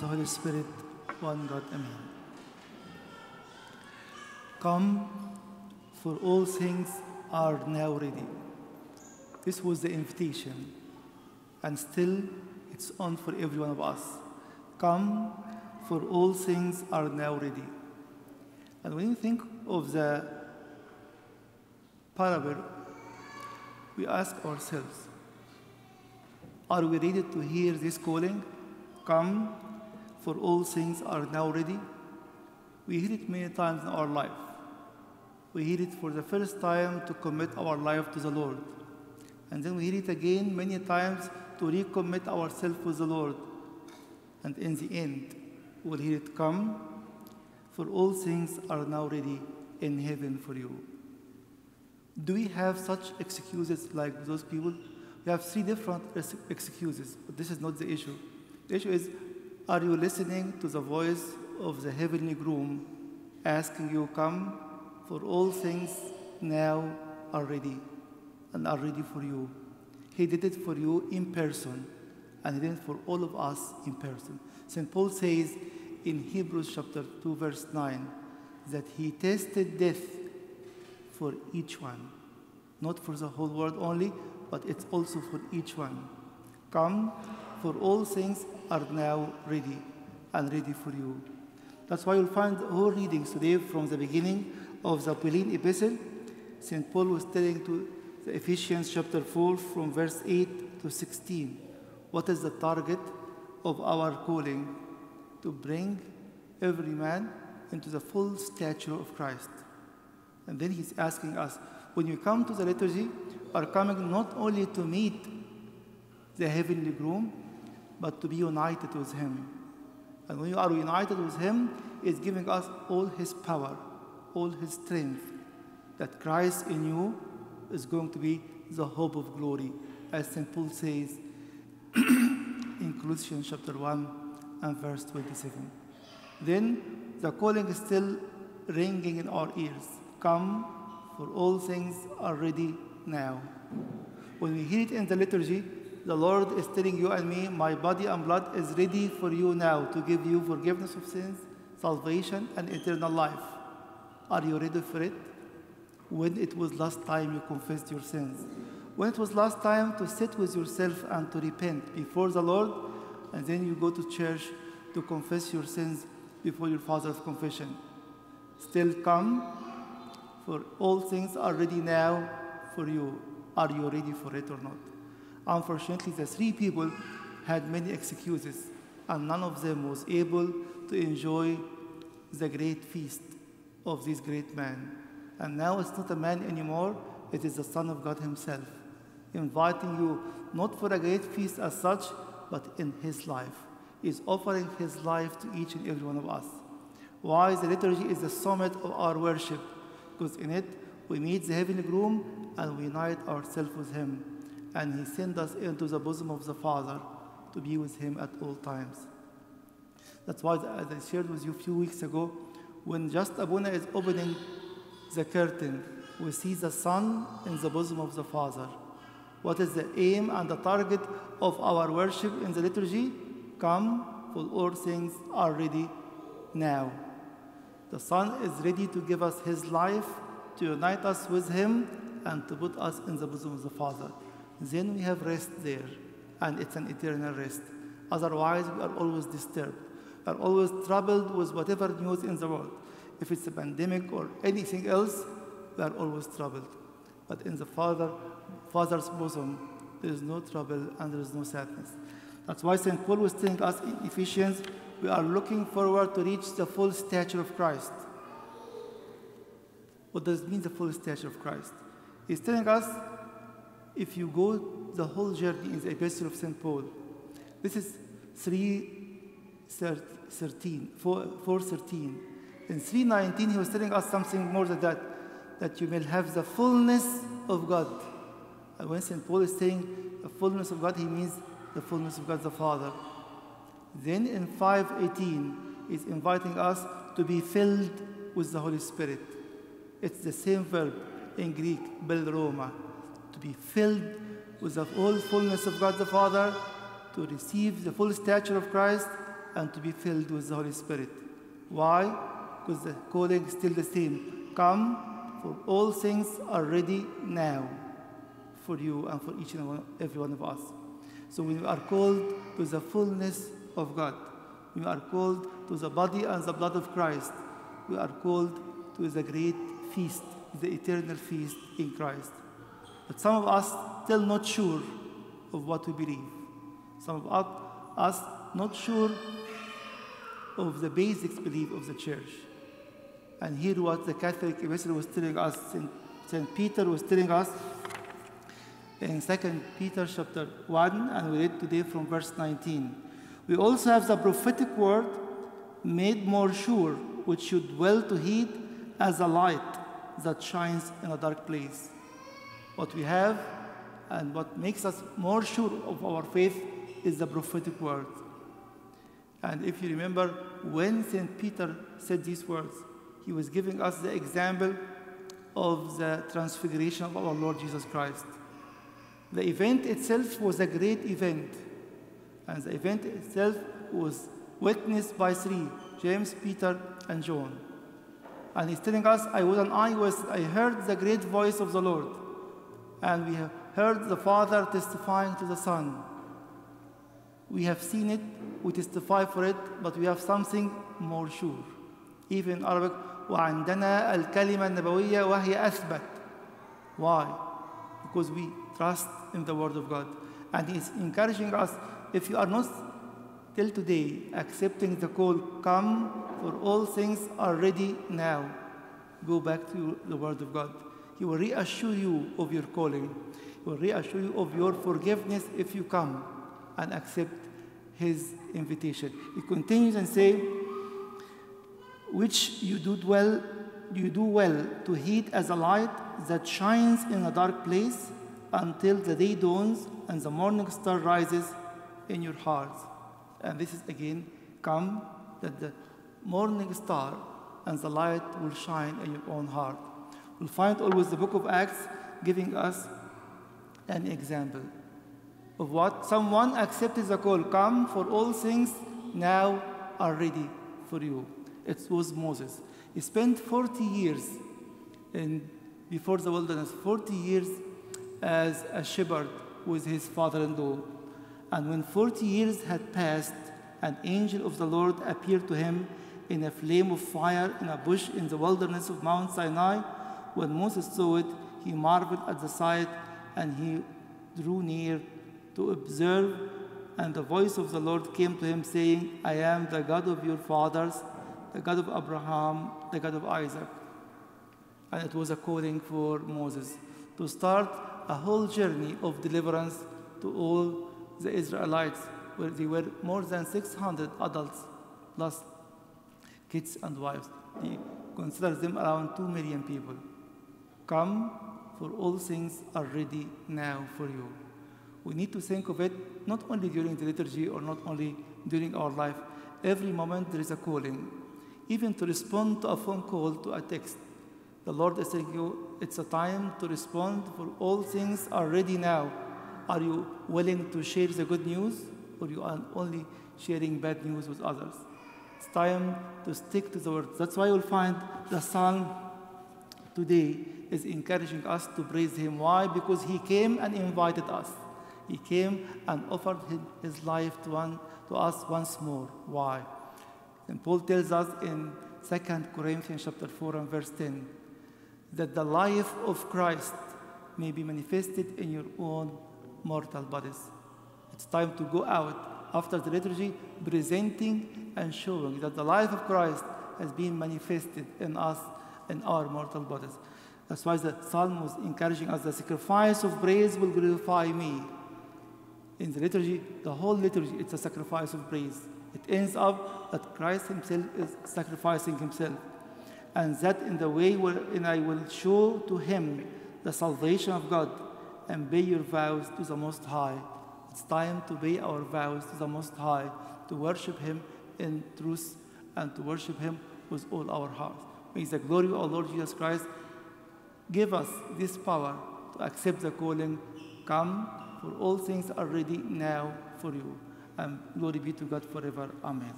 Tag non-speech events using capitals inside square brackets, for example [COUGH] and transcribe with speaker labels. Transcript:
Speaker 1: the Holy Spirit, one God, Amen. Come, for all things are now ready. This was the invitation, and still it's on for every one of us. Come, for all things are now ready. And when you think of the parable, we ask ourselves, are we ready to hear this calling? Come, for all things are now ready. We hear it many times in our life. We hear it for the first time to commit our life to the Lord. And then we hear it again many times to recommit ourselves with the Lord. And in the end, we'll hear it come, for all things are now ready in heaven for you. Do we have such excuses like those people? We have three different excuses, but this is not the issue. The issue is are you listening to the voice of the heavenly groom asking you, Come, for all things now are ready and are ready for you? He did it for you in person, and He did it for all of us in person. St. Paul says in Hebrews chapter 2, verse 9, that He tasted death for each one, not for the whole world only, but it's also for each one. Come, for all things are now ready and ready for you. That's why you'll find all readings today from the beginning of the Pauline epistle. St. Paul was telling to the Ephesians chapter 4 from verse 8 to 16. What is the target of our calling? To bring every man into the full stature of Christ. And then he's asking us, when you come to the liturgy, are coming not only to meet the heavenly groom, but to be united with him. And when you are united with him, it's giving us all his power, all his strength, that Christ in you is going to be the hope of glory, as St. Paul says [CLEARS THROAT] in Colossians chapter 1 and verse 27. Then the calling is still ringing in our ears. Come, for all things are ready now. When we hear it in the liturgy, the Lord is telling you and me, My body and blood is ready for you now to give you forgiveness of sins, salvation, and eternal life. Are you ready for it? When it was last time you confessed your sins? When it was last time to sit with yourself and to repent before the Lord, and then you go to church to confess your sins before your Father's confession? Still come, for all things are ready now for you. Are you ready for it or not? Unfortunately, the three people had many excuses, and none of them was able to enjoy the great feast of this great man. And now it's not a man anymore, it is the Son of God Himself, inviting you not for a great feast as such, but in His life. He's offering His life to each and every one of us. Why the liturgy is the summit of our worship? Because in it we meet the heavenly groom and we unite ourselves with Him and he sent us into the bosom of the Father to be with him at all times. That's why, as I shared with you a few weeks ago, when just Abuna is opening the curtain, we see the Son in the bosom of the Father. What is the aim and the target of our worship in the liturgy? Come, for all things are ready now. The Son is ready to give us His life, to unite us with Him, and to put us in the bosom of the Father then we have rest there, and it's an eternal rest. Otherwise, we are always disturbed. We are always troubled with whatever news in the world. If it's a pandemic or anything else, we are always troubled. But in the Father, Father's bosom, there is no trouble and there is no sadness. That's why St. Paul was telling us in Ephesians, we are looking forward to reach the full stature of Christ. What does it mean, the full stature of Christ? He's telling us if you go the whole journey in the Epistle of St. Paul, this is 313, 413. In 319, he was telling us something more than that, that you may have the fullness of God. And when St. Paul is saying the fullness of God, he means the fullness of God the Father. Then in 518, he's inviting us to be filled with the Holy Spirit. It's the same verb in Greek, belroma, to be filled with the whole fullness of God the Father, to receive the full stature of Christ, and to be filled with the Holy Spirit. Why? Because the calling is still the same. Come, for all things are ready now for you and for each and every one of us. So we are called to the fullness of God. We are called to the body and the blood of Christ. We are called to the great feast, the eternal feast in Christ. But some of us still not sure of what we believe. Some of us, not sure of the basics belief of the church. And here what the Catholic epistle was telling us, St. Peter was telling us in 2 Peter chapter 1, and we read today from verse 19. We also have the prophetic word made more sure, which should dwell to heed as a light that shines in a dark place. What we have and what makes us more sure of our faith is the prophetic word. And if you remember, when St. Peter said these words, he was giving us the example of the transfiguration of our Lord Jesus Christ. The event itself was a great event, and the event itself was witnessed by three James, Peter, and John. And he's telling us, I was an eyewitness, I heard the great voice of the Lord, and we have heard the Father testifying to the Son. We have seen it, we testify for it, but we have something more sure. Even in Arabic, وعندنا الكلمة النبوية وهي أثبت. Why? Because we trust in the Word of God. And He's encouraging us if you are not till today accepting the call, come, for all things are ready now. Go back to the Word of God. He will reassure you of your calling. He will reassure you of your forgiveness if you come and accept His invitation. He continues and say, which you do well, you do well to heed as a light that shines in a dark place until the day dawns and the morning star rises in your hearts. And this is again, come that the morning star and the light will shine in your own heart. We'll find always the book of Acts giving us an example of what someone accepted the call come for all things now are ready for you. It was Moses. He spent 40 years in, before the wilderness, 40 years as a shepherd with his father in law. And when 40 years had passed, an angel of the Lord appeared to him in a flame of fire in a bush in the wilderness of Mount Sinai. When Moses saw it, he marveled at the sight and he drew near to observe. And the voice of the Lord came to him, saying, I am the God of your fathers, the God of Abraham, the God of Isaac. And it was a calling for Moses to start a whole journey of deliverance to all the Israelites, where there were more than 600 adults, plus kids and wives. He considers them around 2 million people. Come, for all things are ready now for you. We need to think of it not only during the liturgy or not only during our life. Every moment there is a calling. Even to respond to a phone call, to a text. The Lord is saying you, it's a time to respond, for all things are ready now. Are you willing to share the good news, or you are only sharing bad news with others? It's time to stick to the word. That's why you'll find the psalm today is encouraging us to praise Him. Why? Because He came and invited us. He came and offered His life to, one, to us once more. Why? And Paul tells us in 2 Corinthians chapter 4 and verse 10 that the life of Christ may be manifested in your own mortal bodies. It's time to go out after the liturgy, presenting and showing that the life of Christ has been manifested in us, in our mortal bodies. That's why the psalm was encouraging us the sacrifice of praise will glorify me. In the liturgy, the whole liturgy, it's a sacrifice of praise. It ends up that Christ Himself is sacrificing Himself. And that in the way wherein I will show to Him the salvation of God and pay your vows to the Most High. It's time to pay our vows to the Most High, to worship Him in truth and to worship Him with all our heart. May the glory of our Lord Jesus Christ give us this power to accept the calling, come, for all things are ready now for you. And glory be to God forever. Amen.